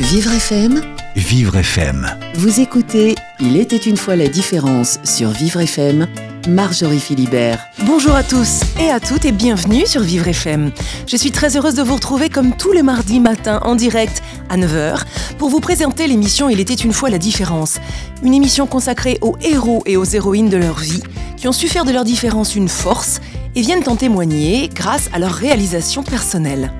Vivre FM Vivre FM. Vous écoutez Il était une fois la différence sur Vivre FM. Marjorie Philibert. Bonjour à tous et à toutes et bienvenue sur Vivre FM. Je suis très heureuse de vous retrouver comme tous les mardis matins en direct à 9h pour vous présenter l'émission Il était une fois la différence. Une émission consacrée aux héros et aux héroïnes de leur vie qui ont su faire de leur différence une force et viennent en témoigner grâce à leur réalisation personnelle.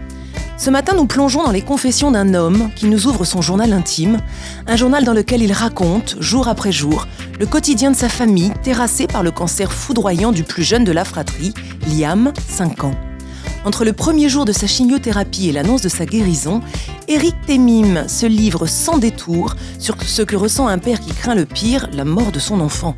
Ce matin, nous plongeons dans les confessions d'un homme qui nous ouvre son journal intime, un journal dans lequel il raconte, jour après jour, le quotidien de sa famille terrassée par le cancer foudroyant du plus jeune de la fratrie, Liam, 5 ans. Entre le premier jour de sa chimiothérapie et l'annonce de sa guérison, Eric Temim se livre sans détour sur ce que ressent un père qui craint le pire, la mort de son enfant.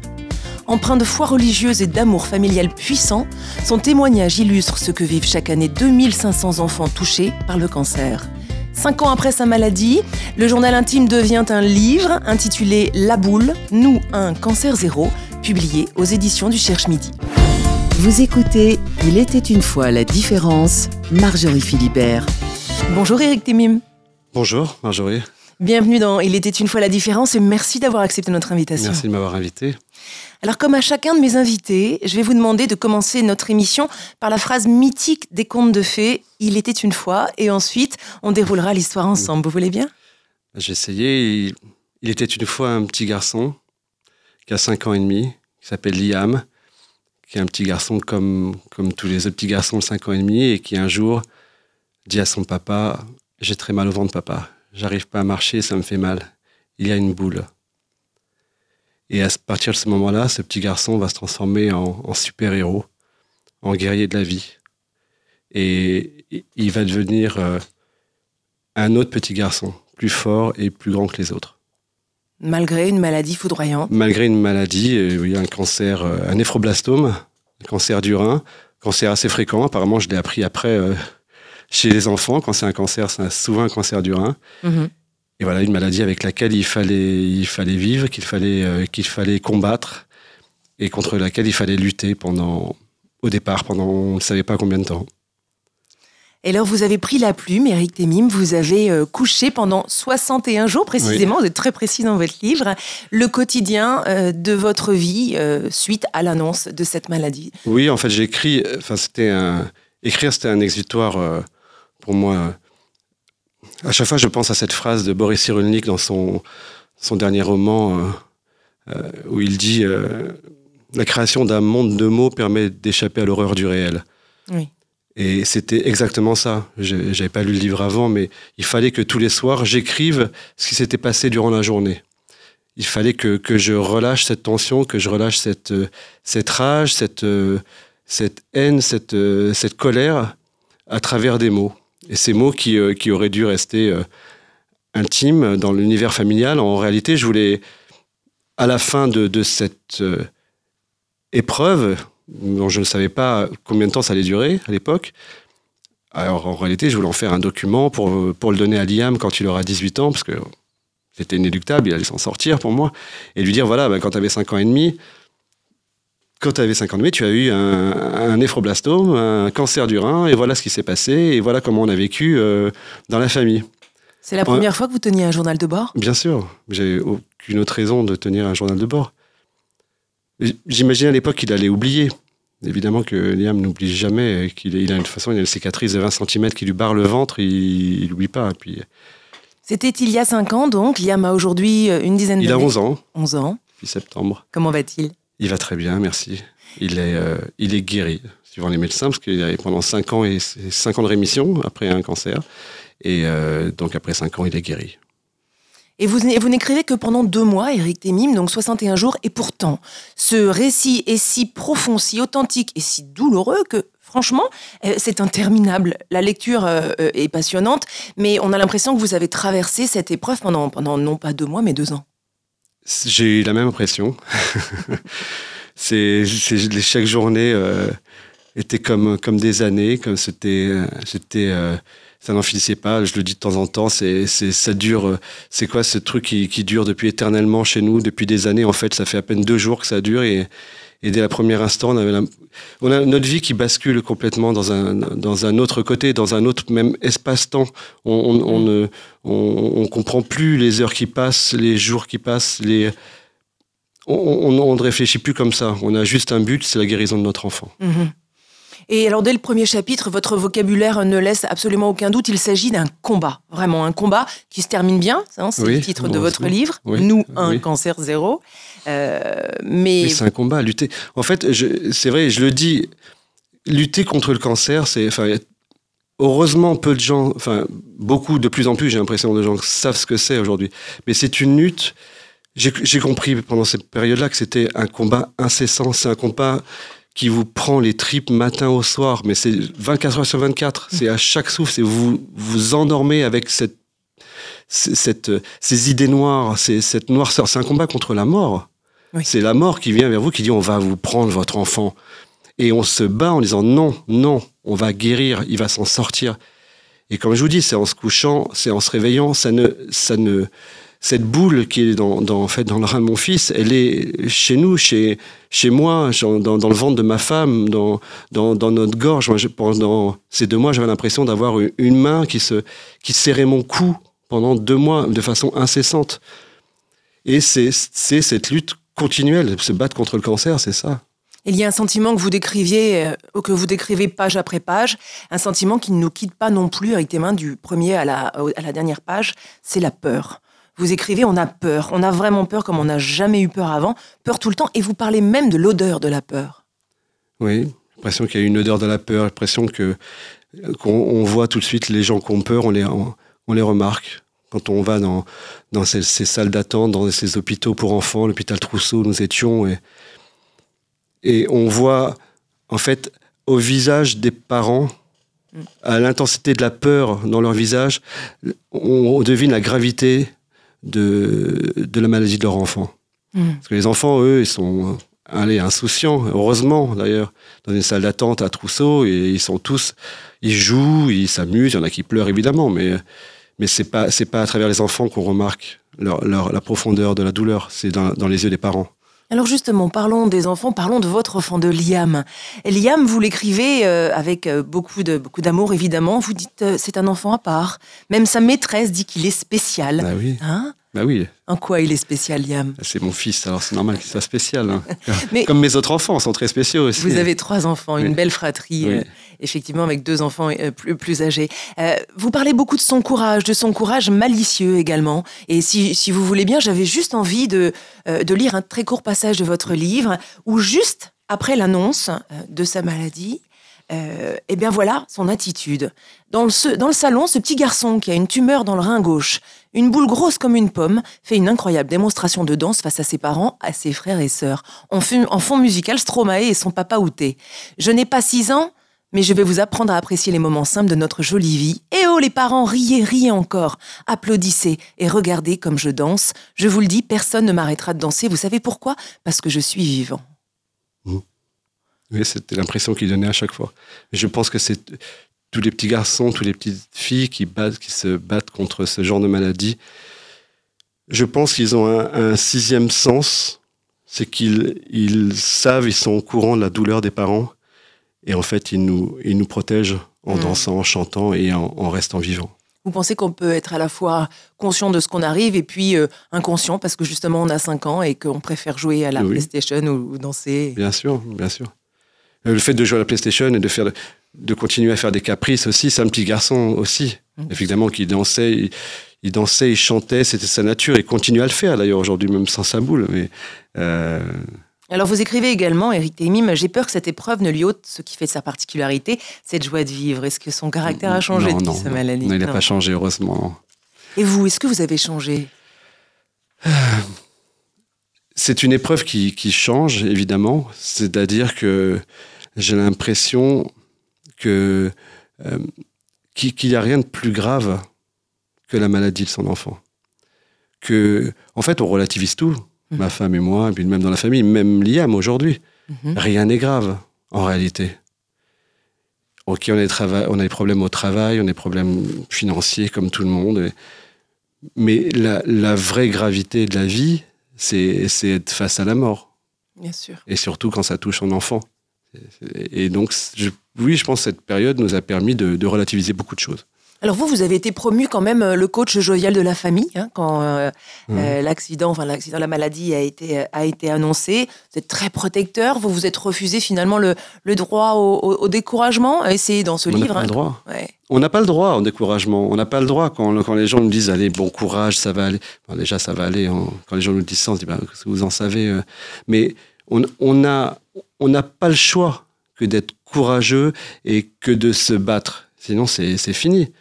Empreint de foi religieuse et d'amour familial puissant, son témoignage illustre ce que vivent chaque année 2500 enfants touchés par le cancer. Cinq ans après sa maladie, le journal intime devient un livre intitulé La boule, nous un cancer zéro, publié aux éditions du Cherche Midi. Vous écoutez Il était une fois la différence. Marjorie Philibert. Bonjour Eric Temim. Bonjour Marjorie. Bienvenue dans Il était une fois la différence et merci d'avoir accepté notre invitation. Merci de m'avoir invité. Alors comme à chacun de mes invités, je vais vous demander de commencer notre émission par la phrase mythique des contes de fées Il était une fois et ensuite on déroulera l'histoire ensemble. Vous voulez bien? J'ai essayé. Il, était une fois un petit garçon qui a 5 ans et demi, qui s'appelle Liam, qui est un petit garçon comme, comme tous les autres petits garçons de 5 ans et demi et qui un jour dit à son papa J'ai très mal au ventre, papa. J'arrive pas à marcher, ça me fait mal. Il y a une boule. Et à partir de ce moment-là, ce petit garçon va se transformer en, super-héros, en guerrier de la vie. Et il va devenir euh, un autre petit garçon, plus fort et plus grand que les autres. Malgré une maladie foudroyante Malgré une maladie, euh, oui, un cancer, euh, un néphroblastome, un cancer du rein, cancer assez fréquent. Apparemment, je l'ai appris après chez les enfants. Quand c'est un cancer, c'est souvent un cancer du rein. Mhm. Et voilà, une maladie avec laquelle il fallait, il fallait vivre, qu'il fallait, euh, qu'il fallait combattre et contre laquelle il fallait lutter pendant, au départ, pendant on ne savait pas combien de temps. Et alors, vous avez pris la plume, Eric Temim, vous avez euh, couché pendant 61 jours précisément, vous êtes très précis dans votre livre, le quotidien euh, de votre vie suite à l'annonce de cette maladie. Oui, en fait, j'ai écrit, enfin, c'était un, écrire, c'était un exutoire pour moi à chaque fois, je pense à cette phrase de Boris Cyrulnik dans son, son dernier roman, euh, euh, où il dit euh, La création d'un monde de mots permet d'échapper à l'horreur du réel. Et c'était exactement ça. Je n'avais pas lu le livre avant, mais il fallait que tous les soirs, j'écrive ce qui s'était passé durant la journée. Il fallait que, que, je relâche cette tension, que je relâche cette, cette rage, cette, cette haine, cette, cette colère à travers des mots. Et ces mots qui, euh, qui auraient dû rester euh, intimes dans l'univers familial, en réalité, je voulais, à la fin de, de cette euh, épreuve, dont je ne savais pas combien de temps ça allait durer à l'époque, alors en réalité, je voulais en faire un document pour, pour le donner à Liam quand il aura 18 ans, parce que c'était inéluctable, il allait s'en sortir pour moi, et lui dire, voilà, ben, quand tu avais 5 ans et demi, quand tu avais 50 ans, tu as eu un, néphroblastome, un cancer du rein, et voilà ce qui s'est passé, et voilà comment on a vécu euh, dans la famille. C'est la première fois que vous teniez un journal de bord? Bien sûr, j'ai aucune autre raison de tenir un journal de bord. J'imaginais à l'époque qu'il allait oublier. Évidemment que Liam n'oublie jamais, qu'il il a une façon, il a une cicatrice de 20 cm qui lui barre le ventre, il n'oublie pas. Puis... C'était il y a 5 ans, donc Liam a aujourd'hui euh, une dizaine d'années. Il a 11 ans. 11 ans. Depuis septembre. Comment va-t-il? Il va très bien, merci. Il est, euh, il est guéri, suivant les médecins, parce qu'il a pendant 5 ans, et 5 ans de rémission après un cancer. Et euh, donc après 5 ans, il est guéri. Et vous, vous n'écrivez que pendant deux mois, Eric Temim, donc 61 jours. Et pourtant, ce récit est si profond, si authentique et si douloureux que, franchement, euh, c'est interminable. La lecture est passionnante, mais on a l'impression que vous avez traversé cette épreuve pendant, pendant non pas deux mois, mais deux ans. J'ai eu la même impression. c'est, chaque journée euh, était comme, comme des années, comme c'était, euh, c'était, euh, ça n'en finissait pas. Je le dis de temps en temps, c'est, ça dure. C'est quoi ce truc qui, qui, dure depuis éternellement chez nous, depuis des années? En fait, ça fait à peine deux jours que ça dure et, Et dès la première instant, on, avait on a notre vie qui bascule complètement dans un, dans un autre côté, dans un autre même espace-temps. On, on, ne on, comprend plus les heures qui passent, les jours qui passent, les... On, ne réfléchit plus comme ça. On a juste un but, c'est la guérison de notre enfant. Mhm. Et alors, dès le premier chapitre, votre vocabulaire ne laisse absolument aucun doute. Il s'agit d'un combat, vraiment un combat qui se termine bien. Hein, c'est le titre de votre livre. Nous, un cancer zéro. Euh, mais c'est un combat lutter. En fait, c'est vrai, je le dis, lutter contre le cancer, c'est, heureusement peu de gens, enfin beaucoup, de plus en plus, j'ai l'impression de gens savent ce que c'est aujourd'hui. Mais c'est une lutte. J'ai compris pendant cette période-là que c'était un combat incessant. C'est un combat qui vous prend les tripes matin au soir, mais c'est 24 heures sur 24, c'est à chaque souffle, c'est vous vous endormez avec cette, cette, ces idées noires, cette noirceur. C'est un combat contre la mort. C'est la mort qui vient vers vous, qui dit on va vous prendre votre enfant. Et on se bat en disant non, non, on va guérir, il va s'en sortir. Et comme je vous dis, c'est en se couchant, c'est en se réveillant, ça ne, ça ne, cette boule qui est dans, en fait, dans le rein de mon fils, elle est chez nous, chez, chez moi, dans, le ventre de ma femme, dans, dans, dans notre gorge. Pendant ces deux mois, j'avais l'impression d'avoir une main qui, se, qui serrait mon cou pendant deux mois de façon incessante. Et c'est cette lutte continuelle, se battre contre le cancer, c'est ça. Il y a un sentiment que vous décriviez, euh, que vous décrivez page après page, un sentiment qui ne nous quitte pas non plus avec tes mains du premier à la, à la dernière page, c'est la peur. Vous écrivez, on a peur, on a vraiment peur comme on n'a jamais eu peur avant, peur tout le temps, et vous parlez même de l'odeur de la peur. Oui, l'impression qu'il y a une odeur de la peur, l'impression que qu'on voit tout de suite les gens qui ont peur, on les, on, les remarque. Quand on va dans, dans ces, salles d'attente, dans ces hôpitaux pour enfants, l'hôpital Trousseau où nous étions, et, et on voit, en fait, au visage des parents, à l'intensité de la peur dans leur visage, on devine la gravité de, de la maladie de leur enfant. Hmm. Parce que les enfants, eux, ils sont allez, insouciants, heureusement d'ailleurs, dans une salle d'attente à Trousseau, et ils sont tous, ils jouent, ils s'amusent, il y en a qui pleurent évidemment, mais, mais c'est pas, c'est pas à travers les enfants qu'on remarque leur, leur, la profondeur de la douleur, c'est dans, dans les yeux des parents. Alors justement, parlons des enfants, parlons de votre enfant, de Liam. Liam, vous l'écrivez euh, avec euh, beaucoup de beaucoup d'amour, évidemment. Vous dites euh, c'est un enfant à part. Même sa maîtresse dit qu'il est spécial. Bah oui. Hein? Bah oui. En quoi il est spécial, Liam? C'est mon fils, alors c'est normal qu'il soit spécial. Hein. Mais Comme mes autres enfants sont très spéciaux aussi. Vous avez trois enfants, une belle fratrie, euh, effectivement, avec deux enfants euh, plus, plus âgés. Euh, vous parlez beaucoup de son courage, de son courage malicieux également. Et si, si vous voulez bien, j'avais juste envie de, de lire un très court passage de votre livre où juste après l'annonce de sa maladie, euh, eh bien voilà son attitude. Dans le, dans le salon, ce petit garçon qui a une tumeur dans le rein gauche, une boule grosse comme une pomme, fait une incroyable démonstration de danse face à ses parents, à ses frères et sœurs. En, fond musical, Stromae et son papa Outé. Je n'ai pas six ans, mais je vais vous apprendre à apprécier les moments simples de notre jolie vie. Et oh, les parents, riez, riez encore, applaudissez et regardez comme je danse. Je vous le dis, personne ne m'arrêtera de danser. Vous savez pourquoi? Parce que je suis vivant. Oui, c'était l'impression qu'il donnait à chaque fois. Je pense que c'est tous les petits garçons, toutes les petites filles qui, battent, qui se battent contre ce genre de maladie. Je pense qu'ils ont un, sixième sens, c'est qu'ils ils savent, ils sont au courant de la douleur des parents, et en fait, ils nous, ils nous protègent en mm. dansant, en chantant et en, restant vivants. Vous pensez qu'on peut être à la fois conscient de ce qu'on arrive et puis euh, inconscient parce que justement on a 5 ans et qu'on préfère jouer à la PlayStation ou, danser Bien sûr, bien sûr. Le fait de jouer à la PlayStation et de, faire, de continuer à faire des caprices aussi, c'est un petit garçon aussi. Mmh. Évidemment, qui dansait, il, dansait, il chantait, c'était sa nature. Il continue à le faire d'ailleurs aujourd'hui, même sans sa boule. Mais, euh, Alors vous écrivez également, Eric Temim, j'ai peur que cette épreuve ne lui ôte ce qui fait sa particularité, cette joie de vivre. Est-ce que son caractère a changé depuis sa maladie Non, il n'a pas changé, heureusement. Et vous, est-ce que vous avez changé? C'est une épreuve qui, qui change, évidemment. C'est-à-dire que j'ai l'impression que euh, qu'il n'y a rien de plus grave que la maladie de son enfant. Que, en fait, on relativise tout, mhm. ma femme et moi, et puis même dans la famille, même Liam aujourd'hui. Mhm. Rien n'est grave, en réalité. Ok, on a, des on a des problèmes au travail, on a des problèmes financiers comme tout le monde. mais la, la, vraie gravité de la vie, c'est être face à la mort. Bien sûr. Et surtout quand ça touche un enfant. Et donc, oui, je pense que cette période nous a permis de relativiser beaucoup de choses. Alors vous, vous avez été promu quand même euh, le coach jovial de la famille hein, quand euh, mmh. euh, l'accident, enfin l'accident, la maladie a été a été annoncé. Vous êtes très protecteur. Vous vous êtes refusé finalement le, le droit au, découragement. C'est dans ce livre. On n'a pas le droit. On n'a pas le droit au découragement. On n'a pas le droit quand, quand les gens nous disent allez bon courage, ça va aller. déjà ça va aller. quand les gens nous disent ça, on se dit bah, vous en savez. Mais on n'a on n'a pas le choix que d'être courageux et que de se battre. Sinon c'est fini.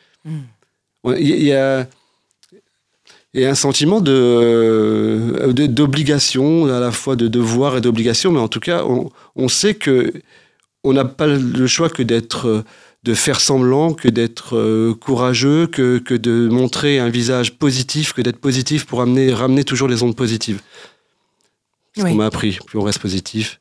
Il y a, un sentiment de, d'obligation, à la fois de devoir et d'obligation, mais en tout cas, on, sait que on n'a pas le choix que d'être de faire semblant, que d'être euh, courageux, que, que, de montrer un visage positif, que d'être positif pour amener, ramener toujours les ondes positives. C'est ce qu'on m'a appris. Plus on reste positif,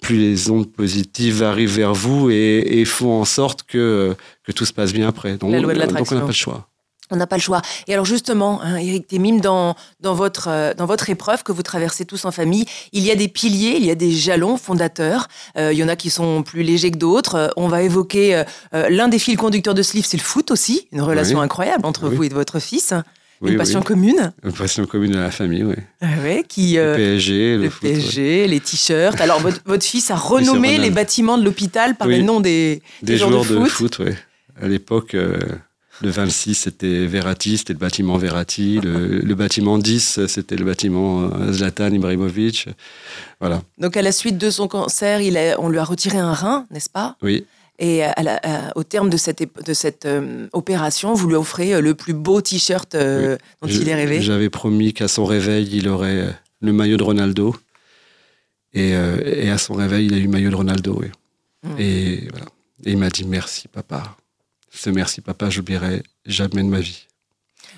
plus les ondes positives arrivent vers vous et, font en sorte que, que tout se passe bien après. Donc, La loi de donc on n'a pas le choix. On n'a pas le choix. Et alors justement, hein, Eric Témim, dans, dans, votre, euh, dans votre épreuve que vous traversez tous en famille, il y a des piliers, il y a des jalons fondateurs. Euh, il y en a qui sont plus légers que d'autres. Euh, on va évoquer l'un des fils conducteurs de ce livre, c'est le foot aussi, une relation incroyable entre vous et votre fils une passion commune. Une passion commune de la famille, oui. Ah qui, le PSG, le, PSG, les t-shirts. Alors, votre, votre, fils a renommé les bâtiments de l'hôpital par les noms des, des, joueurs, de, foot. oui. À l'époque, euh, le 26, c'était Verratti, c'était le bâtiment Verratti. Le, bâtiment 10, c'était le bâtiment euh, Zlatan Ibrahimovic. Voilà. Donc, à la suite de son cancer, il on lui a retiré un rein, n'est-ce pas? Oui. Et au terme de cette, de cette euh, opération, vous lui offrez euh, le plus beau t-shirt euh, dont il est rêvé. J'avais promis qu'à son réveil, il aurait le maillot de Ronaldo. Et, et, à son réveil, il a eu le maillot de Ronaldo. Oui. Hmm. Et, voilà. et il m'a dit merci, papa. Ce merci, papa, j'oublierai jamais de ma vie.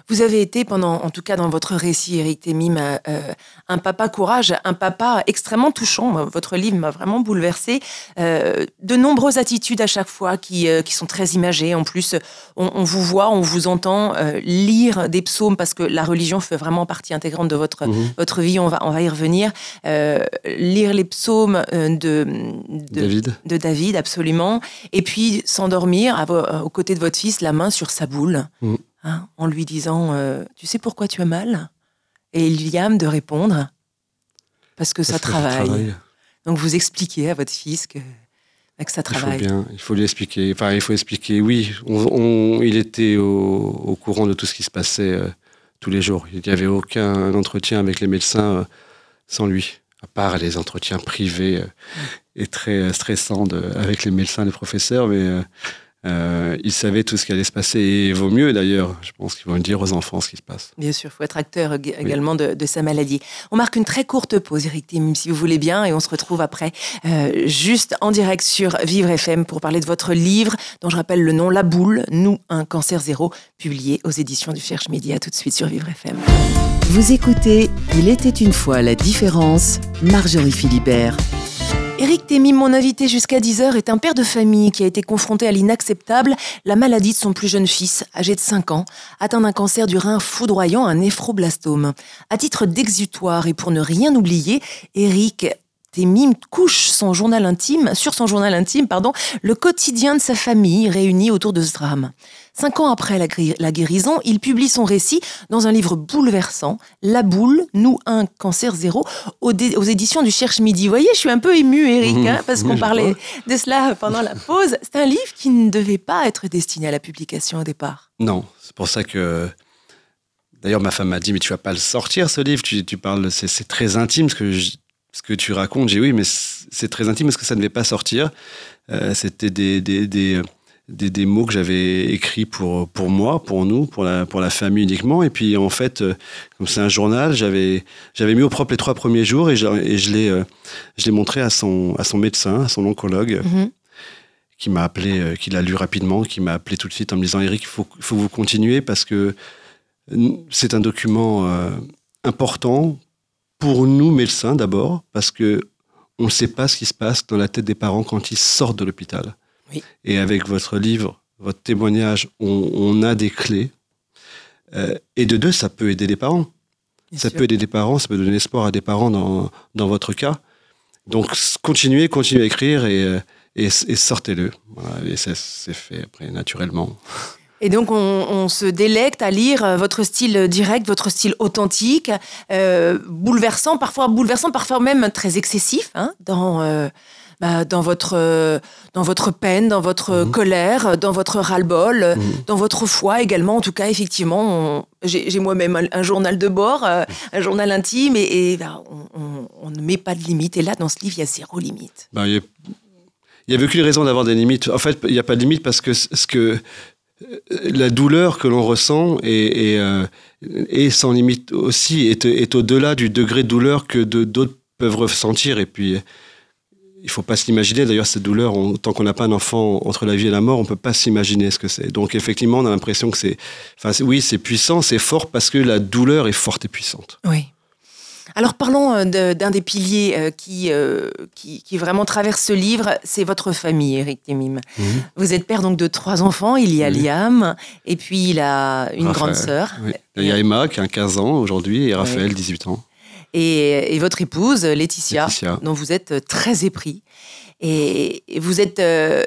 Vous avez été pendant, en tout cas dans votre récit, Eric Temim, euh, un papa courage, un papa extrêmement touchant. Votre livre m'a vraiment bouleversé. Euh, de nombreuses attitudes à chaque fois qui, euh, qui sont très imagées. En plus, on, vous voit, on vous entend lire des psaumes parce que la religion fait vraiment partie intégrante de votre, mhm. votre vie. On va, on va y revenir. lire les psaumes de, David. de David, absolument. Et puis s'endormir aux côtés de votre fils, la main sur sa boule. Mhm. Hein, en lui disant euh, Tu sais pourquoi tu as mal? Et Liam de répondre Parce que ça travaille. Donc vous expliquez à votre fils que, que ça travaille. Il faut, bien, il faut lui expliquer. Enfin, il faut expliquer, oui, il était au, courant de tout ce qui se passait euh, tous les jours. Il n'y avait aucun entretien avec les médecins euh, sans lui, à part les entretiens privés et très stressants avec les médecins et les professeurs. Mais euh, il savait tout ce qui allait se passer et il vaut mieux d'ailleurs. Je pense qu'ils vont le dire aux enfants ce qui se passe. Bien sûr, il faut être acteur également de, sa maladie. On marque une très courte pause, Eric Tim, si vous voulez bien, et on se retrouve après, euh, juste en direct sur Vivre FM pour parler de votre livre, dont je rappelle le nom La Boule, Nous, un cancer zéro, publié aux éditions du Cherche Média, tout de suite sur Vivre FM. Vous écoutez Il était une fois la différence, Marjorie Philibert. Éric Témy, mon invité jusqu'à 10h, est un père de famille qui a été confronté à l'inacceptable, la maladie de son plus jeune fils, âgé de 5 ans, atteint d'un cancer du rein foudroyant, un néphroblastome. À titre d'exutoire et pour ne rien oublier, Éric Témim couche son journal intime, sur son journal intime, pardon, le quotidien de sa famille réunie autour de ce drame. Cinq ans après la, guérison, il publie son récit dans un livre bouleversant, La boule, nous un cancer zéro, aux, éditions du Cherche Midi. Vous voyez, je suis un peu ému, Eric, hein, parce qu'on parlait de cela pendant la pause. C'est un livre qui ne devait pas être destiné à la publication au départ. Non, c'est pour ça que D'ailleurs, ma femme m'a dit, mais tu vas pas le sortir, ce livre. Tu, parles, c'est très intime ce que je, ce que tu racontes, j'ai oui, mais c'est très intime parce que ça ne devait pas sortir. Euh, c'était des, des, des, des, mots que j'avais écrits pour, pour moi, pour nous, pour la, pour la famille uniquement. Et puis en fait, euh, comme c'est un journal, j'avais, j'avais mis au propre les trois premiers jours et je, et je, l'ai, euh, je l'ai montré à son, à son médecin, à son oncologue. Mm-hmm. qui m'a appelé, qui l'a lu rapidement, qui m'a appelé tout de suite en me disant Eric, il faut, faut que vous continuez parce que c'est un document important pour nous médecins d'abord, parce que on ne sait pas ce qui se passe dans la tête des parents quand ils sortent de l'hôpital. Et avec votre livre, votre témoignage, on, a des clés. Euh, et de deux, ça peut aider les parents. ça peut aider les parents, ça peut donner espoir à des parents dans, dans votre cas. Donc continuez, continuez à écrire et, et, sortez-le. et ça s'est fait après naturellement. Et donc, on, se délecte à lire votre style direct, votre style authentique, bouleversant, parfois bouleversant, parfois même très excessif, hein, dans, bah, dans, votre, euh, dans votre peine, dans votre mhm. colère, dans votre ras-le-bol, mhm. dans votre foi également. En tout cas, effectivement, j'ai moi-même un, journal de bord, euh, un journal intime, et, bah, on, ne met pas de limite. Et là, dans ce livre, il y a zéro limite. Bah, il n'y avait aucune raison d'avoir des limites. En fait, il n'y a pas de limite parce que ce que euh, la douleur que l'on ressent est, est, sans limite aussi, est, est au-delà du degré de douleur que d'autres peuvent ressentir. Et puis, il faut pas s'imaginer. D'ailleurs, cette douleur, tant qu'on n'a pas un enfant entre la vie et la mort, on peut pas s'imaginer ce que c'est. Donc, effectivement, on a l'impression que c'est, enfin, oui, c'est puissant, c'est fort parce que la douleur est forte et puissante. Oui. Alors parlons euh, d'un des piliers euh, euh, qui, qui, vraiment traverse ce livre, c'est votre famille, Eric Temim. Mhm. Vous êtes père donc de trois enfants, il y a Liam, et puis il a une grande sœur. Il y a Emma qui a 15 ans aujourd'hui et Raphaël, 18 ans et, votre épouse, Laetitia, dont vous êtes très épris. Et, vous êtes. Euh,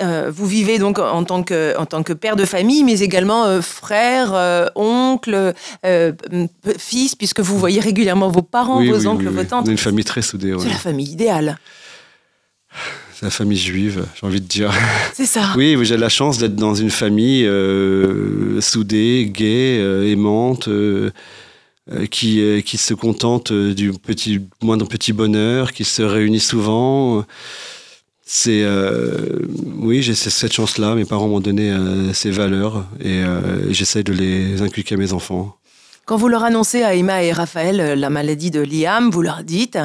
euh, vous vivez donc en tant, que, en tant que père de famille, mais également euh, frère, oncle, fils, puisque vous voyez régulièrement vos parents, vos oncles, vos tantes. On est une famille très soudée. C'est la famille idéale. C'est la famille juive, j'ai envie de dire. C'est ça. Oui, j'ai la chance d'être dans une famille soudée, gaie, aimante. Euh, qui, euh, qui se contentent euh, du petit, moindre petit bonheur, qui se réunissent souvent. C'est oui, j'ai cette chance-là. Mes parents m'ont donné ces valeurs et j'essaie de les inculquer à mes enfants. Quand vous leur annoncez à Emma et Raphaël la maladie de Liam, vous leur dites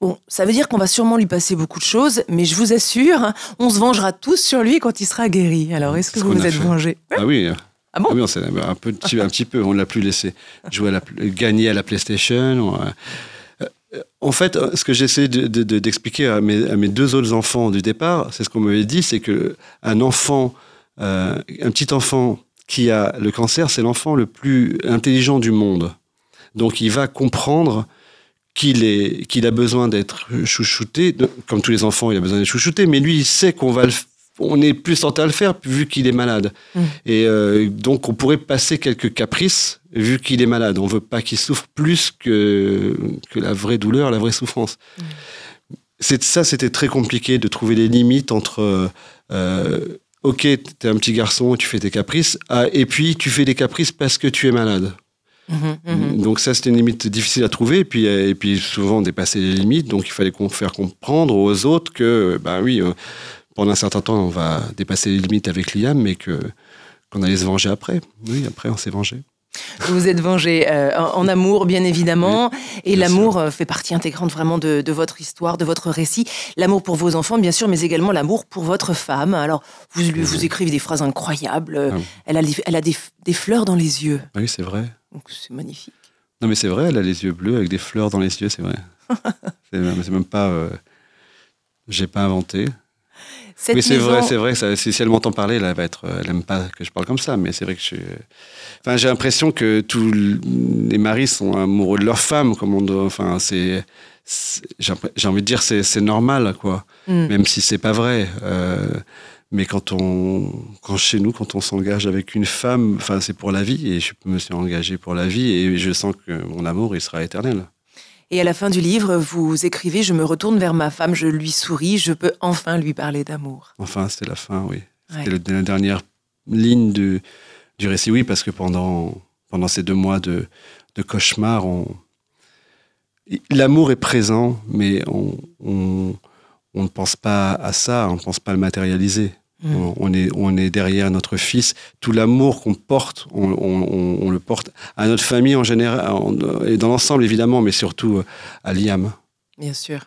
Bon, ça veut dire qu'on va sûrement lui passer beaucoup de choses, mais je vous assure, on se vengera tous sur lui quand il sera guéri. Alors, est-ce que vous vous êtes vengé Ah oui, ah bon oui, un, petit, un petit peu. On l'a plus laissé jouer à la, gagner à la PlayStation. Euh, en fait, ce que j'essaie d'expliquer de, à, mes, à, mes, deux autres enfants du départ, c'est ce qu'on m'avait dit, c'est que un enfant, euh, un petit enfant qui a le cancer, c'est l'enfant le plus intelligent du monde. Donc, il va comprendre qu'il a besoin d'être chouchouté, comme tous les enfants, il a besoin d'être chouchouté, mais lui, il sait qu'on va le on est plus tenté à le faire vu qu'il est malade. Mm. Et euh, donc, on pourrait passer quelques caprices vu qu'il est malade. On veut pas qu'il souffre plus que, que la vraie douleur, la vraie souffrance. Mm. C'est ça, c'était très compliqué de trouver les limites entre euh, ok, tu es un petit garçon, tu fais tes caprices, ah, et puis tu fais des caprices parce que tu es malade. Mm-hmm. Donc ça, c'était une limite difficile à trouver. Et puis, et puis souvent, dépasser les limites. Donc il fallait faire comprendre aux autres que, ben oui, euh, pendant un certain temps, on va dépasser les limites avec Liam, mais que qu'on allait se venger après. Oui, après, on s'est vengé. Vous vous êtes vengé euh, en, amour, bien évidemment. et l'amour euh, fait partie intégrante vraiment de, votre histoire, de votre récit. L'amour pour vos enfants, bien sûr, mais également l'amour pour votre femme. Alors, vous, vous écrivez des phrases incroyables. Ah elle a, elle a des, fleurs dans les yeux. Oui, c'est vrai. C'est magnifique. Non, mais c'est vrai, elle a les yeux bleus avec des fleurs dans les yeux, c'est vrai. c'est même pas. Euh, j'ai pas inventé oui, c'est vrai, c'est vrai. si, elle m'entend parler, elle va être, elle aime pas que je parle comme ça, mais c'est vrai que je. Enfin, j'ai l'impression que tous les maris sont amoureux de leur femme, comme on doit. Enfin, c'est. J'ai envie de dire, c'est normal, quoi. Mm. Même si c'est pas vrai. Euh, mais quand on, quand chez nous, quand on s'engage avec une femme, enfin, c'est pour la vie, et je me suis engagé pour la vie, et je sens que mon amour, il sera éternel. Et à la fin du livre, vous écrivez Je me retourne vers ma femme, je lui souris, je peux enfin lui parler d'amour. Enfin, c'était la fin, oui. C'était la dernière ligne du, du récit, oui, parce que pendant, pendant ces deux mois de, de cauchemar, l'amour est présent, mais on, on, on, ne pense pas à ça, on ne pense pas à le matérialiser. Mm. On, est, on est derrière notre fils. Tout l'amour qu'on porte, on, le porte à notre famille en général, et dans l'ensemble évidemment, mais surtout euh, à Liam. Bien sûr.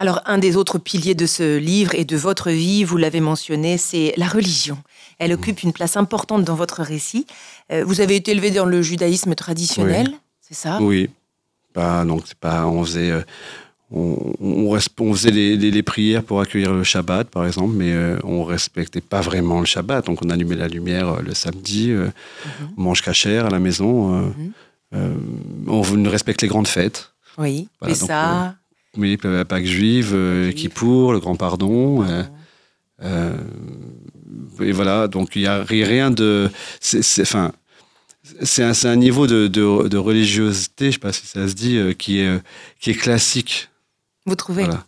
Alors, un des autres piliers de ce livre et de votre vie, vous l'avez mentionné, c'est la religion. Elle occupe une place importante dans votre récit. Euh, vous avez été élevé dans le judaïsme traditionnel, c'est ça? Oui. Bah, donc, pas, on faisait. Euh, on, on, faisait les, prières pour accueillir le Shabbat, par exemple, mais euh, on respectait pas vraiment le Shabbat. Donc, on allumait la lumière euh, le samedi, euh, mhm. on mange cachère à la maison, mhm. on ne respecte les grandes fêtes. Oui, et ça oui, la Pâque juive, euh, qui pour le grand pardon. Et voilà, donc il n'y a rien de. C'est enfin, un, un, niveau de, de, de, religiosité, je ne sais pas si ça se dit, qui, est, qui est classique. Vous trouvez voilà.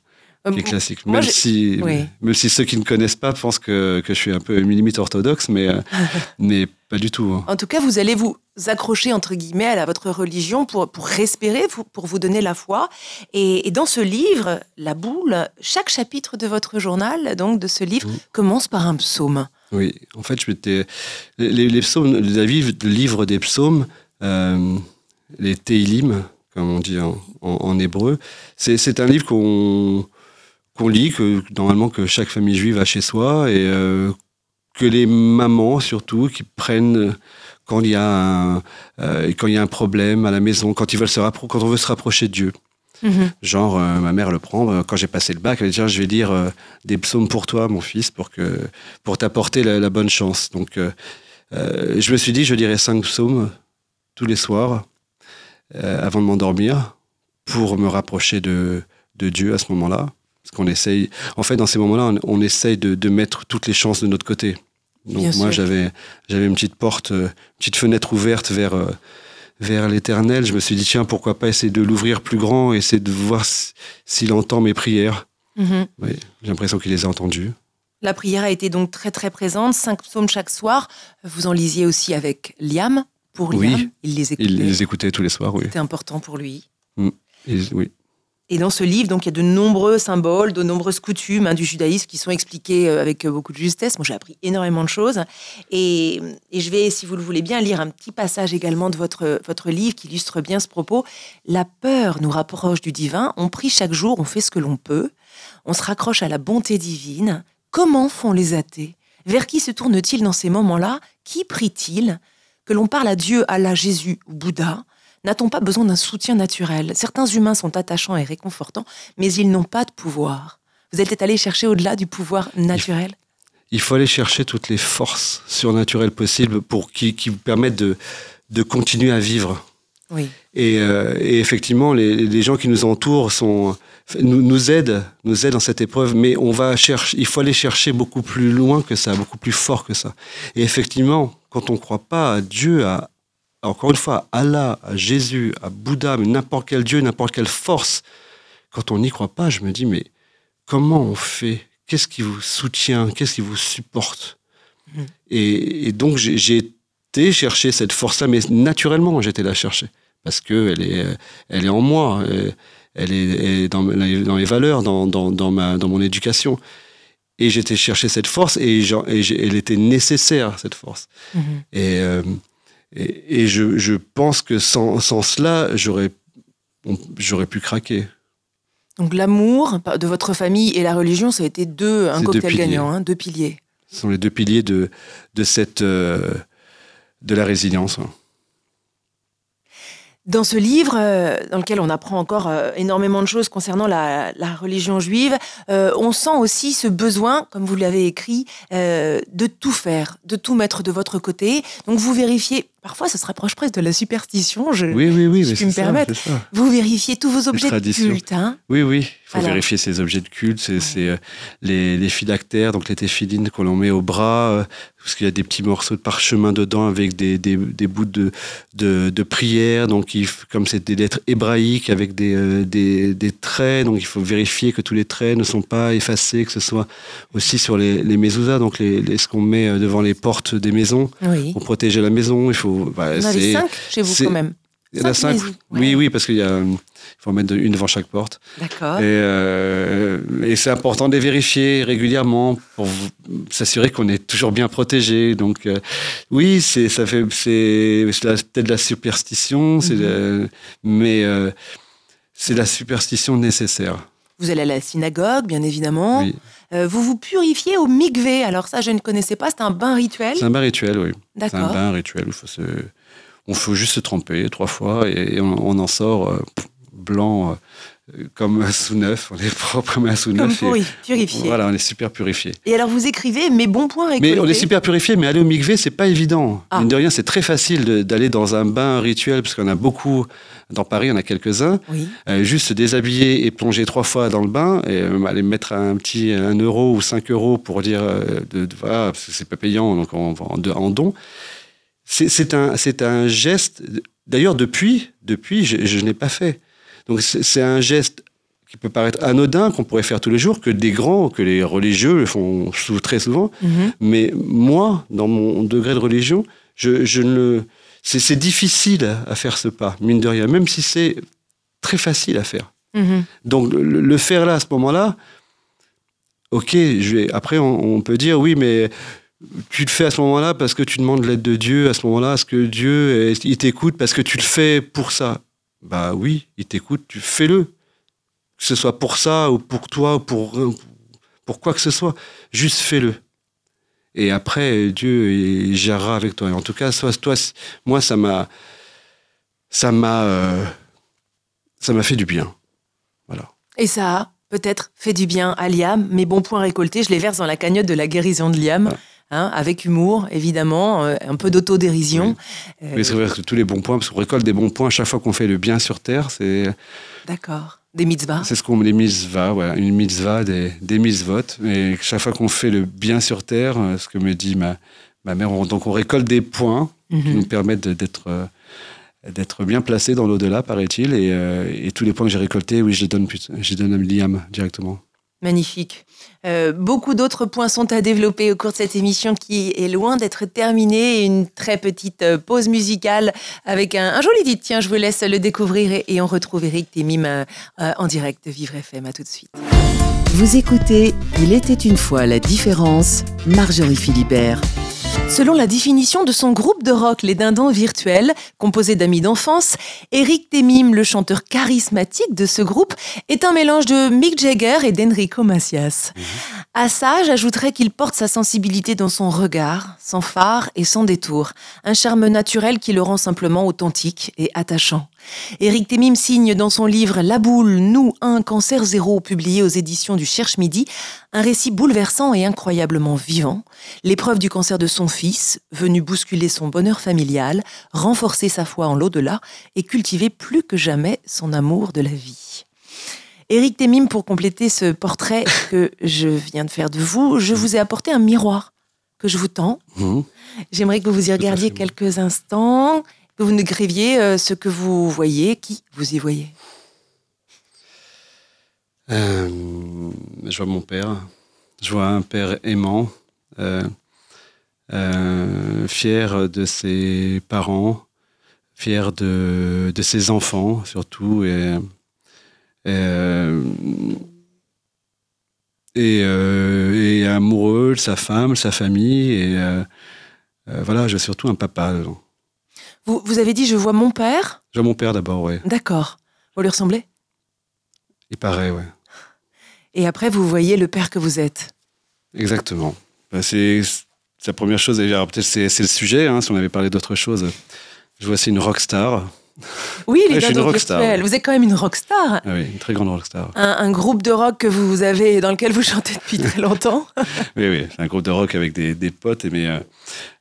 qui est classique. Même, si, même si ceux qui ne connaissent pas pensent que, que je suis un peu une limite orthodoxe, mais, mais pas du tout. Hein. En tout cas, vous allez vous accrocher, entre guillemets, à votre religion pour, pour respirer, pour vous donner la foi. Et, dans ce livre, La boule, chaque chapitre de votre journal, donc de ce livre, commence par un psaume. Oui, en fait, je m'étais... Les, les, psaumes, le livre des psaumes, euh, les Teilim, comme on dit en, hébreu, c'est un livre qu'on qu'on lit, que normalement que chaque famille juive a chez soi, et euh, que les mamans surtout qui prennent quand il y a un, euh, quand il y a un problème à la maison, quand ils veulent se quand on veut se rapprocher de Dieu. Mhm. Genre, euh, ma mère le prend, euh, quand j'ai passé le bac, elle dit, je vais lire des psaumes pour toi, mon fils, pour, que, pour t'apporter la, bonne chance. Donc, je me suis dit, je lirai cinq psaumes tous les soirs, avant de m'endormir, pour me rapprocher de, de Dieu à ce moment-là. Parce qu'on essaye, en fait, dans ces moments-là, on, essaye de, de, mettre toutes les chances de notre côté. Donc moi, j'avais, j'avais une petite porte, une petite fenêtre ouverte vers, euh, vers l'éternel. Je me suis dit, tiens, pourquoi pas essayer de l'ouvrir plus grand, essayer de voir s'il entend mes prières. Mhm. Oui, j'ai l'impression qu'il les a entendues. La prière a été donc très très présente, cinq psaumes chaque soir. Vous en lisiez aussi avec Liam. Pour Liam, oui, il les écoutait. Il les écoutait tous les soirs, oui. C'était important pour lui. Mm. oui. Et dans ce livre, donc, il y a de nombreux symboles, de nombreuses coutumes hein, du judaïsme qui sont expliquées euh, avec euh, beaucoup de justesse. Moi, j'ai appris énormément de choses. Et, je vais, si vous le voulez bien, lire un petit passage également de votre, votre livre qui illustre bien ce propos. La peur nous rapproche du divin. On prie chaque jour, on fait ce que l'on peut. On se raccroche à la bonté divine. Comment font les athées? Vers qui se tournent-ils dans ces moments-là? Qui prie-t-il? Que l'on parle à Dieu, Allah, Jésus ou Bouddha N'a-t-on pas besoin d'un soutien naturel? Certains humains sont attachants et réconfortants, mais ils n'ont pas de pouvoir. Vous êtes allé chercher au-delà du pouvoir naturel? Il faut aller chercher toutes les forces surnaturelles possibles pour qui, qui vous permettent de, de continuer à vivre. Oui. Et, euh, effectivement, les, gens qui nous entourent sont, nous, nous, aident, nous aident dans cette épreuve, mais on va chercher, il faut aller chercher beaucoup plus loin que ça, beaucoup plus fort que ça. Et effectivement, quand on ne croit pas à Dieu, à, encore une fois, à Allah, à Jésus, à Bouddha, n'importe quel Dieu, n'importe quelle force, quand on n'y croit pas, je me dis, mais comment on fait? Qu'est-ce qui vous soutient? Qu'est-ce qui vous supporte? Mm. et, donc, j'ai été chercher cette force-là, mais naturellement, j'étais la chercher. Parce qu'elle est, elle est en moi, elle est, dans, dans, les valeurs, dans, dans, ma, dans mon éducation. Et j'étais chercher cette force et, et, elle était nécessaire, cette force. Et, euh, et, je, pense que sans, cela, j'aurais, j'aurais pu craquer. Donc l'amour de votre famille et la religion, ça a été deux, un cocktail gagnant, hein, deux piliers. Ce sont les deux piliers de, de, cette, euh, de la résilience. Hein. Dans ce livre, euh, dans lequel on apprend encore euh, énormément de choses concernant la, religion juive, euh, on sent aussi ce besoin, comme vous l'avez écrit, de tout faire, de tout mettre de votre côté. Donc vous vérifiez Parfois, ça se rapproche presque de la superstition, je, oui, oui, oui, je me permettre. Vous vérifiez tous vos objets de culte. Hein oui, oui, il faut vérifier ces objets de culte. C'est euh, les, les, phylactères, donc les téphilines qu'on met au bras, euh, parce qu'il y a des petits morceaux de parchemin dedans avec des, des, des bouts de, de, de prière. Donc, il, comme c'est des lettres hébraïques avec des, euh, des, des, traits, donc il faut vérifier que tous les traits ne sont pas effacés, que ce soit aussi sur les, les donc les, ce qu'on met devant les portes des maisons pour protéger la maison. Il faut bah, Vous en avez cinq chez vous quand même. Il y en a cinq. Oui, oui, parce qu'il y a, faut en mettre une devant chaque porte. D'accord. Et, euh, et c'est important de les vérifier régulièrement pour s'assurer qu'on est toujours bien protégé. Donc, euh, oui, c'est, ça fait, c'est, peut-être de la superstition, c'est mhm. mais euh, c'est la superstition nécessaire. Vous allez à la synagogue, bien évidemment. Oui. Euh, vous vous purifiez au mikvé. Alors ça, je ne connaissais pas. C'est un bain rituel. C'est un bain rituel, oui. C'est un bain rituel. Il faut On faut juste se tremper trois fois et on, en sort euh, blanc, comme sous neuf, on est propre comme un sous neuf. Comme pourri, purifié. Voilà, on est super purifié. Et alors vous écrivez mes bons points récoltés. Mais on est super purifié, mais aller au mikvé, c'est pas évident. Ah. Mine de rien, c'est très facile d'aller dans un bain rituel, parce qu'on a beaucoup, dans Paris, on a quelques-uns. Oui. Euh, juste se déshabiller et plonger trois fois dans le bain, et euh, aller mettre un petit 1 euro ou 5 euros pour dire, euh, de, de- voilà, parce que c'est pas payant, donc on va en, don. C'est un, un geste, d'ailleurs depuis, depuis je, je n'ai pas fait. Donc c'est un geste qui peut paraître anodin, qu'on pourrait faire tous les jours, que des grands, que les religieux le font très souvent. Mhm. Mais moi, dans mon degré de religion, je, je ne le- c'est difficile à faire ce pas, mine de rien, même si c'est très facile à faire. Mhm. Donc le, le faire là, à ce moment-là, ok, je vais, après on, on peut dire oui, mais tu le fais à ce moment-là parce que tu demandes l'aide de Dieu, à ce moment-là, est-ce que Dieu, il t'écoute parce que tu le fais pour ça? Bah oui, il t'écoute, tu fais-le. Que ce soit pour ça ou pour toi ou pour, pour quoi que ce soit, juste fais-le. Et après, Dieu il gérera avec toi. Et en tout cas, soit, toi, moi, ça m'a, ça m'a, euh, ça m'a fait du bien. Voilà. Et ça a peut-être fait du bien à Liam. Mes bons points récoltés, je les verse dans la cagnotte de la guérison de Liam. Ah. Hein, avec humour, évidemment, euh, un peu d'autodérision. Euh, Oui, c'est vrai que tous les bons points, parce qu'on récolte des bons points à chaque fois qu'on fait le bien sur terre, c'est D'accord. Des mitzvahs. c'est ce qu'on les mitzvahs, voilà, une mitzvah, des, des mitzvot. Et chaque fois qu'on fait le bien sur terre, euh, ce que me dit ma, ma mère, on- donc on récolte des points qui Mhm. nous permettent d'être d'être bien placés dans l'au-delà, paraît-il. Et, euh, et tous les points que j'ai récoltés, oui, je les donne, je les donne à Liam directement. Magnifique. Euh, beaucoup d'autres points sont à développer au cours de cette émission qui est loin d'être terminée. Une très petite euh, pause musicale avec un, un joli titre. Tiens, je vous laisse le découvrir et, on retrouve Eric Témim euh, en direct de Vivre FM. À tout de suite. Vous écoutez Il était une fois la différence, Marjorie Philibert. Selon la définition de son groupe de rock Les Dindons Virtuels, composé d'amis d'enfance, Eric Temim, le chanteur charismatique de ce groupe, est un mélange de Mick Jagger et d'Enrico Macias. À ça, j'ajouterais qu'il porte sa sensibilité dans son regard, sans phare et sans détour, un charme naturel qui le rend simplement authentique et attachant. Éric Temim signe dans son livre La boule, nous, un cancer zéro, publié aux éditions du Cherche Midi, un récit bouleversant et incroyablement vivant, l'épreuve du cancer de son fils, venu bousculer son bonheur familial, renforcer sa foi en l'au-delà et cultiver plus que jamais son amour de la vie. Éric Temim, pour compléter ce portrait que je viens de faire de vous, je vous ai apporté un miroir que je vous tends. Mhm. J'aimerais que vous y regardiez quelques instants, que vous nous décriviez euh, ce que vous voyez, qui vous y voyez. Euh, je vois mon père. Je vois un père aimant, euh, euh, fier de ses parents, fier de, de ses enfants surtout, et, et, euh, et amoureux de sa femme, sa famille, et euh, euh, voilà, vois surtout un papa. Vous, vous avez dit je vois mon père? Je vois mon père d'abord, ouais. D'accord. Vous lui ressemblez? Il paraît, ouais. Et après, vous voyez le père que vous êtes? Exactement. Ben, c'est la première chose. Peut-être c'est c'est le sujet, hein, si on avait parlé d'autre chose. Je vois, c'est une rockstar. Oui, les Ouais, rockstar, virtuels. oui. Vous êtes quand même une rockstar. Ah oui, une très grande rockstar. Un, un groupe de rock que vous avez, dans lequel vous chantez depuis très longtemps. Oui, oui, un groupe de rock avec des, des potes, mais euh,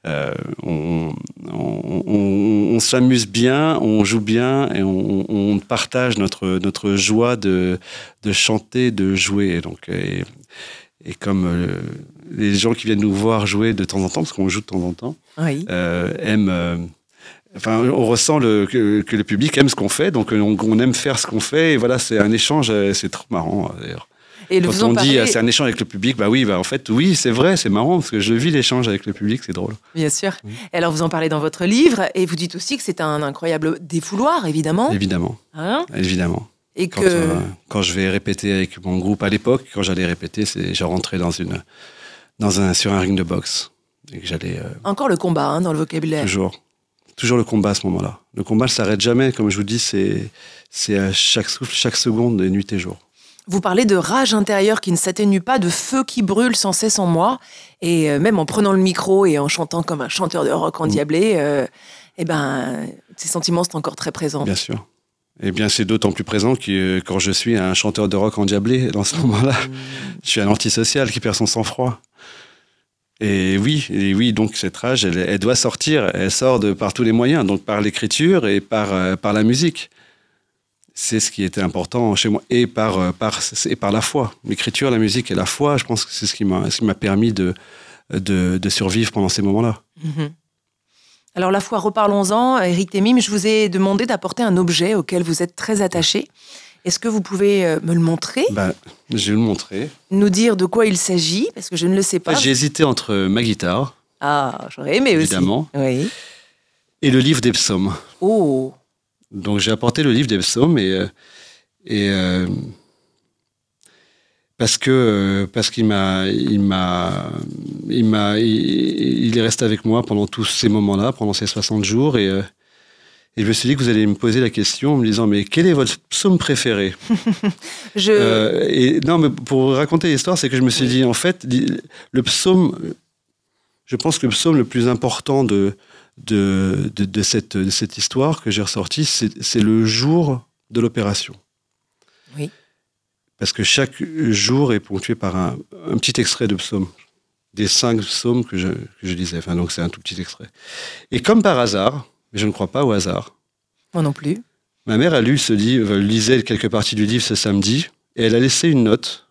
euh, on, on, on- on s'amuse bien, on joue bien et on, partage notre, notre joie de, de chanter, de jouer. Donc, et, et comme euh, les gens qui viennent nous voir jouer de temps en temps, parce qu'on joue de temps en temps, Oui. euh, aime. Euh, Enfin, on ressent le, que, que le public aime ce qu'on fait, donc on, on aime faire ce qu'on fait. Et voilà, c'est un échange, euh, c'est trop marrant d'ailleurs. Et Quand on dit euh, c'est un échange avec le public, bah oui, bah en fait, oui, c'est vrai, c'est marrant parce que je vis l'échange avec le public, c'est drôle. Bien sûr. Et alors, vous en parlez dans votre livre et vous dites aussi que c'est un incroyable défouloir, évidemment. Évidemment, Hein? Évidemment. et Quand, que. euh, quand je vais répéter avec mon groupe à l'époque, quand j'allais répéter, c'est je rentrais dans une, dans un, sur un ring de boxe et que j'allais euh, Encore le combat hein, dans le vocabulaire. toujours, toujours le combat à ce moment-là. Le combat ne s'arrête jamais, comme je vous dis, c'est c'est à chaque souffle, chaque seconde, nuit et jour. Vous parlez de rage intérieure qui ne s'atténue pas, de feu qui brûle sans cesse en moi. Et euh, même en prenant le micro et en chantant comme un chanteur de rock endiablé, euh, eh ben, ces sentiments sont encore très présents. Bien sûr. Eh bien, c'est d'autant plus présent que quand je suis un chanteur de rock endiablé, dans ce moment-là, je suis un antisocial qui perd son sang-froid. Et oui, et oui, donc cette rage, elle, doit sortir. Elle sort de par tous les moyens, donc par l'écriture et par, euh, par la musique. C'est ce qui était important chez moi, et par, euh, par, et par la foi. L'écriture, la musique et la foi, je pense que c'est ce qui m'a permis de, de, de, survivre pendant ces moments-là. Mm-hmm. Alors la foi, reparlons-en. Eric Temim, je vous ai demandé d'apporter un objet auquel vous êtes très attaché. Est-ce que vous pouvez euh, me le montrer? Bah, Je vais le montrer. Nous dire de quoi il s'agit, parce que je ne le sais pas. J'ai hésité entre ma guitare. Ah, j'aurais aimé évidemment, Oui. Et le livre des psaumes. Oh Donc j'ai apporté le livre des psaumes et, euh, et euh, parce que parce qu'il m'a il m'a il m'a il, est resté avec moi pendant tous ces moments-là, pendant ces 60 jours et et je me suis dit que vous allez me poser la question en me disant mais quel est votre psaume préféré je... Euh, et non mais pour raconter l'histoire c'est que je me suis dit en fait le psaume je pense que le psaume le plus important de de, de, cette, de cette histoire que j'ai ressorti c'est le jour de l'opération. Oui. Parce que chaque jour est ponctué par un, un petit extrait de psaume des cinq psaumes que je, que je lisais. Enfin, donc c'est un tout petit extrait. Et comme par hasard, mais je ne crois pas au hasard. Moi non plus. Ma mère a lu ce livre, lisait quelques parties du livre ce samedi, et elle a laissé une note,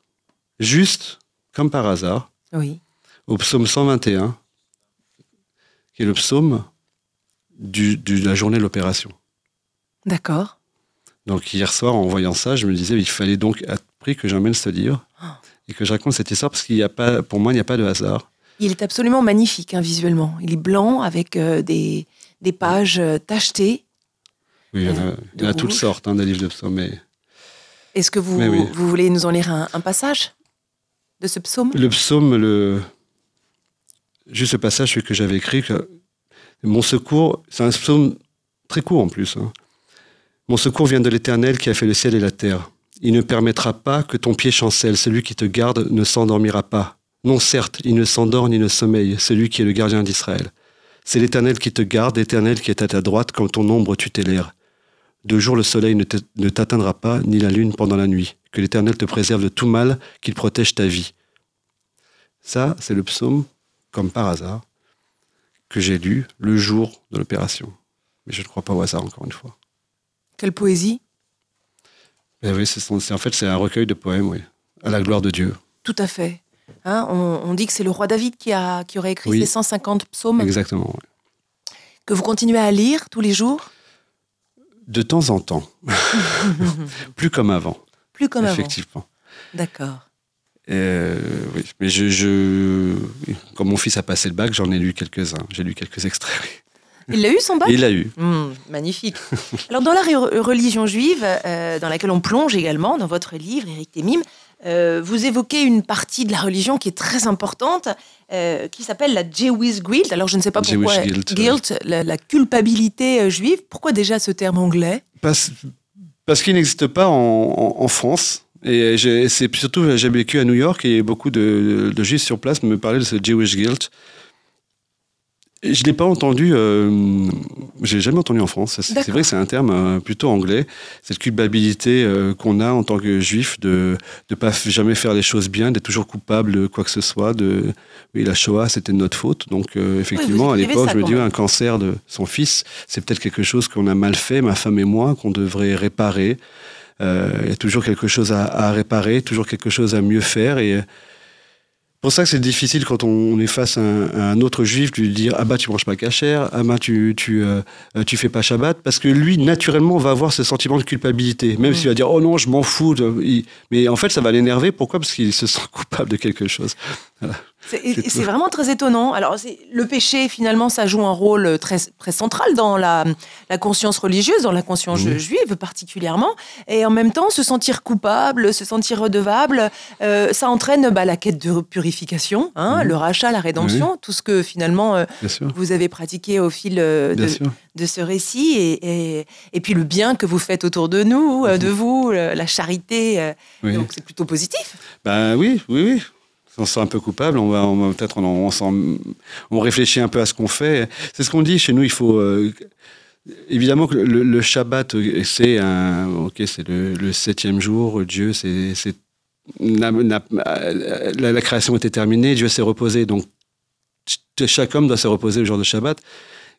juste comme par hasard, oui. au psaume 121, qui est le psaume du, de la journée de l'opération. D'accord. Donc hier soir, en voyant ça, je me disais, il fallait donc à prix que j'emmène ce livre oh. et que je raconte cette histoire parce qu'il n'y a pas, pour moi, il n'y a pas de hasard. Il est absolument magnifique hein, visuellement. Il est blanc avec euh, des, des pages euh, tachetées. Oui, il y en a, toutes sortes hein, des livres de psaumes. Est-ce que vous, vous voulez nous en lire un, passage de ce psaume? Le psaume, le... juste le passage que j'avais écrit, mon secours, c'est un psaume très court en plus. Hein. Mon secours vient de l'Éternel qui a fait le ciel et la terre. Il ne permettra pas que ton pied chancelle. Celui qui te garde ne s'endormira pas. Non, certes, il ne s'endort ni ne sommeille, celui qui est le gardien d'Israël. C'est l'Éternel qui te garde, l'Éternel qui est à ta droite quand ton ombre tu l'air. De jour le soleil ne t'atteindra pas, ni la lune pendant la nuit. Que l'Éternel te préserve de tout mal, qu'il protège ta vie. Ça, c'est le psaume, comme par hasard, que j'ai lu le jour de l'opération. Mais je ne crois pas au hasard, encore une fois. Quelle poésie eh oui, c'est en fait, c'est un recueil de poèmes, oui, à la gloire de Dieu. Tout à fait. Hein, on, dit que c'est le roi David qui, a, qui aurait écrit ces 150 psaumes. Exactement. Que vous continuez à lire tous les jours De temps en temps. Plus comme avant. Plus comme avant. Effectivement. D'accord. Euh, oui, mais je, je, comme mon fils a passé le bac, j'en ai lu quelques-uns. J'ai lu quelques extraits. Il l'a eu son bac Il l'a eu. Hmm, magnifique. Alors dans la religion juive, euh, dans laquelle on plonge également, dans votre livre, Éric Temim, euh, vous évoquez une partie de la religion qui est très importante, euh, qui s'appelle la Jewish Guilt. Alors je ne sais pas pourquoi guilt, la, culpabilité euh, juive. Pourquoi déjà ce terme anglais? Parce, parce qu'il n'existe pas en, en, France. Et c'est surtout, j'ai vécu à New York et beaucoup de, de, juifs sur place me parlaient de ce Jewish Guilt. Je ne l'ai pas entendu, euh, je l'ai jamais entendu en France. C'est vrai que c'est un terme euh, plutôt anglais. Cette culpabilité euh, qu'on a en tant que juif de ne pas jamais faire les choses bien, d'être toujours coupable de quoi que ce soit. De, oui, la Shoah, c'était de notre faute. Donc, euh, effectivement, à l'époque, je me dis, un cancer de son fils, c'est peut-être quelque chose qu'on a mal fait, ma femme et moi, qu'on devrait réparer. Il y a toujours quelque chose à, à, réparer, toujours quelque chose à mieux faire. Et pour ça que c'est difficile quand on, est face à un, autre juif de lui dire ah bah tu manges pas cachère, ah bah tu tu euh, tu fais pas Shabbat parce que lui naturellement va avoir ce sentiment de culpabilité. Même mm. s'il va dire oh non je m'en fous mais en fait ça va l'énerver. Pourquoi? Parce qu'il se sent coupable de quelque chose. C'est vraiment très étonnant. Alors, le péché, finalement, ça joue un rôle très, très central dans la, la conscience religieuse, dans la conscience juive particulièrement. Et en même temps, se sentir coupable, se sentir redevable, euh, ça entraîne bah, la quête de purification, hein, le rachat, la rédemption, tout ce que finalement euh, vous avez pratiqué au fil euh, de, de, ce récit. Et, et, puis le bien que vous faites autour de nous, de vous, la charité. Donc, c'est plutôt positif. Ben oui, oui, oui on se sent un peu coupable, on va, peut-être on, réfléchit un peu à ce qu'on fait. C'est ce qu'on dit chez nous. Il faut, euh, évidemment que le, Shabbat, c'est un, ok, c'est le, septième jour. Dieu, c'est, la, création était terminée. Dieu s'est reposé. Donc, chaque homme doit se reposer le jour de Shabbat.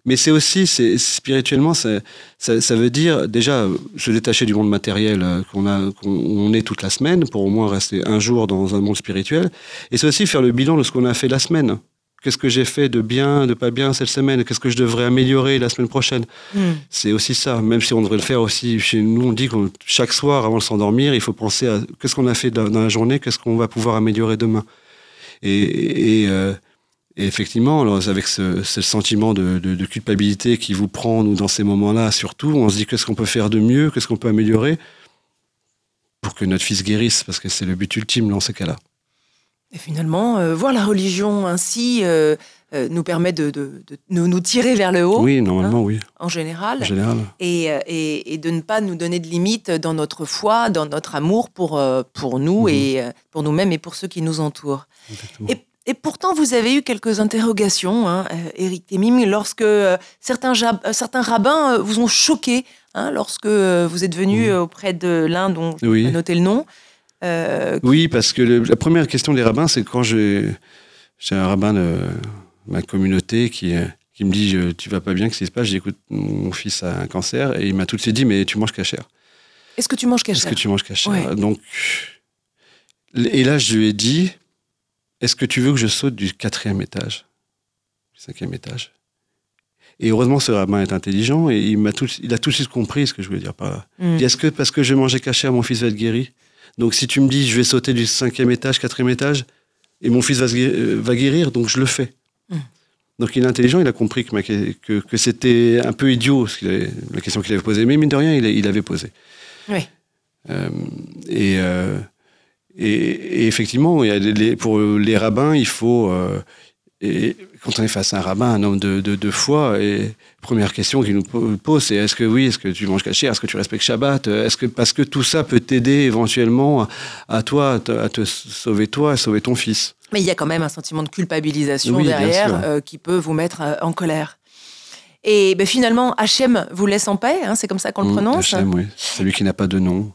Mais c'est aussi, c'est, spirituellement, ça, ça, veut dire déjà se détacher du monde matériel euh, qu'on a, qu'on est toute la semaine pour au moins rester un jour dans un monde spirituel. Et c'est aussi faire le bilan de ce qu'on a fait la semaine. Qu'est-ce que j'ai fait de bien, de pas bien cette semaine? Qu'est-ce que je devrais améliorer la semaine prochaine? Hmm. C'est aussi ça. Même si on devrait le faire aussi chez nous, on dit que chaque soir, avant de s'endormir, il faut penser à qu'est-ce qu'on a fait dans la journée, qu'est-ce qu'on va pouvoir améliorer demain. Et, euh, effectivement, avec ce, sentiment de, culpabilité qui vous prend, nous, dans ces moments-là, surtout, on se dit qu'est-ce qu'on peut faire de mieux, qu'est-ce qu'on peut améliorer pour que notre fils guérisse, parce que c'est le but ultime dans ces cas-là. Et finalement, euh, voir la religion ainsi euh, euh, nous permet de, nous tirer vers le haut. Oui, normalement, hein, oui. En général. En général. Et, et, de ne pas nous donner de limites dans notre foi, dans notre amour pour, pour nous mhm. et pour nous-mêmes et pour ceux qui nous entourent. Et, et, pourtant, vous avez eu quelques interrogations, hein, Eric Temim, lorsque certains, certains rabbins vous ont choqué, hein, lorsque vous êtes venu auprès de l'un dont oui. a noté le nom. Euh, oui, parce que la première question des rabbins, c'est quand j'ai un rabbin de ma communauté qui, qui me dit Tu vas pas bien, qu'est-ce qui se passe? J'écoute, mon fils a un cancer et il m'a tout de suite dit Mais tu manges cachère. Est-ce que tu manges cachère Est-ce que tu manges cachère Donc, et là, je lui ai dit Est-ce que tu veux que je saute du quatrième étage Du cinquième étage? Et heureusement, ce rabbin est intelligent et il, m'a tout, il a tout de suite compris ce que je voulais dire par là. Hmm. Est-ce que parce que je mangeais cachère, mon fils va être guéri donc si tu me dis je vais sauter du cinquième étage, quatrième étage, et mon fils va, euh, guérir, donc je le fais. Hmm. Donc il est intelligent, il a compris que, que, c'était un peu idiot la question qu'il avait posée, mais mine de rien, il, avait posé. Oui. Euh, euh, et, et, effectivement, il pour les rabbins, il faut, et quand on est face à un rabbin, un homme de, de, foi, et première question qu'il nous pose, c'est est-ce que oui, est-ce que tu manges caché, est-ce que tu respectes Shabbat, est-ce que parce que tout ça peut t'aider éventuellement à, toi, à te, sauver toi, à sauver ton fils. Mais il y a quand même un sentiment de culpabilisation derrière euh, qui peut vous mettre euh, en colère. Et ben, finalement, Hachem vous laisse en paix, hein, c'est comme ça qu'on le mmh, prononce. Hachem, oui. Celui qui n'a pas de nom.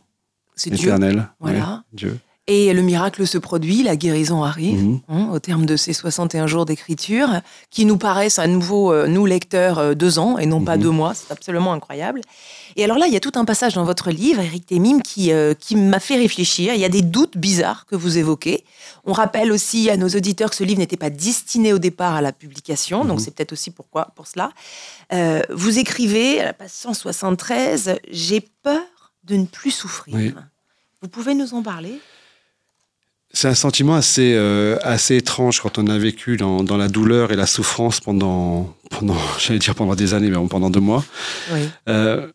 C'est éternel. Voilà. Dieu. Et le miracle se produit, la guérison arrive, mhm. hein, au terme de ces 61 jours d'écriture, qui nous paraissent à nouveau, euh, nous lecteurs, euh, deux ans et non pas mhm. deux mois. C'est absolument incroyable. Et alors là, il y a tout un passage dans votre livre, Eric Temim, qui, euh, qui m'a fait réfléchir. Il y a des doutes bizarres que vous évoquez. On rappelle aussi à nos auditeurs que ce livre n'était pas destiné au départ à la publication, donc mhm. c'est peut-être aussi pourquoi, pour cela. vous écrivez, à la page 173, J'ai peur de ne plus souffrir. Vous pouvez nous en parler? C'est un sentiment assez, euh, assez étrange quand on a vécu dans, dans, la douleur et la souffrance pendant, pendant j'allais dire pendant des années, mais pendant deux mois. Euh,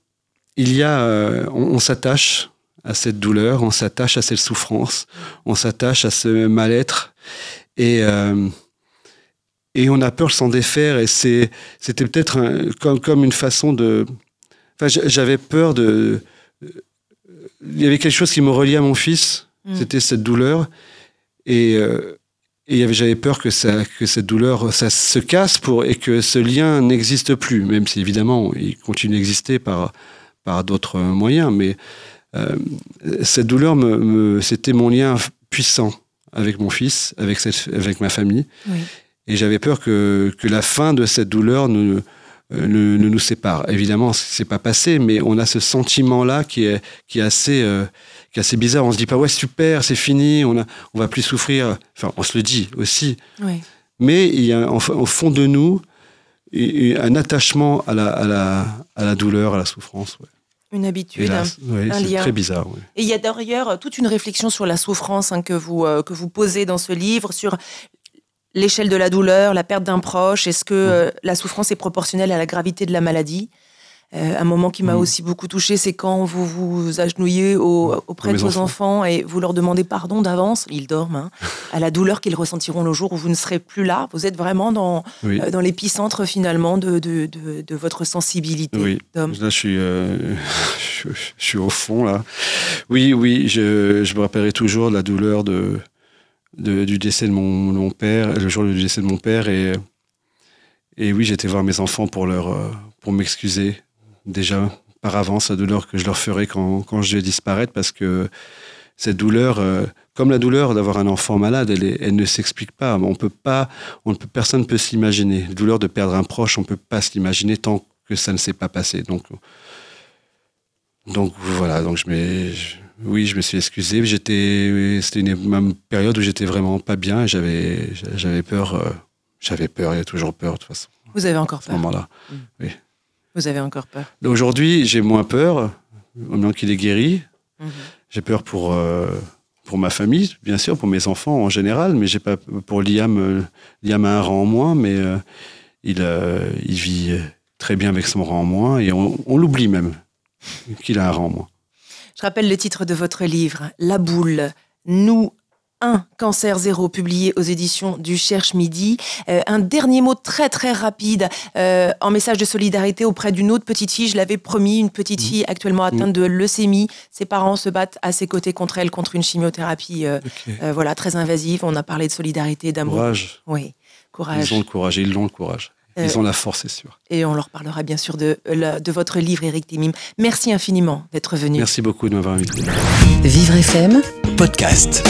il y a, euh, on, s'attache à cette douleur, on s'attache à cette souffrance, on s'attache à ce mal-être et, et on a peur de s'en défaire et c'est, c'était peut-être comme, comme une façon de... Enfin, j'avais peur de... Il y avait quelque chose qui me reliait à mon fils, Mm. C'était cette douleur. Et, euh, j'avais peur que, ça, que cette douleur ça se casse pour, et que ce lien n'existe plus, même si évidemment il continue d'exister par, par d'autres moyens. Mais euh, cette douleur, me, c'était mon lien puissant avec mon fils, avec, cette, avec ma famille. Et j'avais peur que, que la fin de cette douleur ne, euh, ne, nous sépare. Évidemment, c'est pas passé, mais on a ce sentiment-là qui est, qui est assez, qui est assez bizarre. On se dit pas, ouais, super, c'est fini, on, a, on va plus souffrir. Enfin, on se le dit aussi. Mais il y a au fond de nous un attachement à la, à la, à la douleur, à la souffrance. Une habitude, un c'est très bizarre. Et il y a d'ailleurs toute une réflexion sur la souffrance hein, que, vous, euh, que vous posez dans ce livre, sur l'échelle de la douleur, la perte d'un proche. Est-ce que euh, la souffrance est proportionnelle à la gravité de la maladie? Euh, un moment qui m'a mm. aussi beaucoup touché, c'est quand vous vous agenouillez auprès de vos enfants. et vous leur demandez pardon d'avance, ils dorment, hein, à la douleur qu'ils ressentiront le jour où vous ne serez plus là. Vous êtes vraiment dans, euh, dans l'épicentre finalement de, de, de, votre sensibilité. Oui, là je suis, euh, je, suis au fond là. Oui, oui, je, je me rappellerai toujours la douleur de, du décès de mon, mon, père, le jour du décès de mon père. Et, et oui, j'étais voir mes enfants pour, leur, pour m'excuser déjà par avance la douleur que je leur ferai quand, quand je vais disparaître parce que cette douleur, euh, comme la douleur d'avoir un enfant malade, elle, elle ne s'explique pas. On peut pas, on peut, personne ne peut s'imaginer. La douleur de perdre un proche, on ne peut pas s'imaginer tant que ça ne s'est pas passé. Donc, donc voilà. Donc je, oui, je me suis excusé. J'étais, c'était une, même période où j'étais vraiment pas bien. J'avais, j'avais peur. Euh, j'avais peur. Il y a toujours peur de toute façon. Vous avez encore peur. À ce moment-là. Mmh. Oui. Vous avez encore peur. Aujourd'hui, j'ai moins peur, maintenant qu'il est guéri. Mmh. J'ai peur pour, euh, pour ma famille, bien sûr, pour mes enfants en général, mais j'ai pas pour Liam. Euh, Liam a un rang en moins, mais il, il vit très bien avec son rang en moins et on, on l'oublie même qu'il a un rang en moins. Je rappelle le titre de votre livre, La boule. Nous un cancer zéro publié aux éditions du Cherche Midi. Euh, un dernier mot très très rapide euh, en message de solidarité auprès d'une autre petite fille. Je l'avais promis, une petite fille actuellement mmh. atteinte de leucémie. Ses parents se battent à ses côtés contre elle, contre une chimiothérapie euh, voilà très invasive. On a parlé de solidarité, d'amour. Courage. Oui, courage. Ils ont le courage, ils l'ont le courage. Ils ont la force, c'est sûr. Et on leur parlera bien sûr de, de votre livre, Eric Timim. Merci infiniment d'être venu. Merci beaucoup de m'avoir invité. Vivre FM, podcast.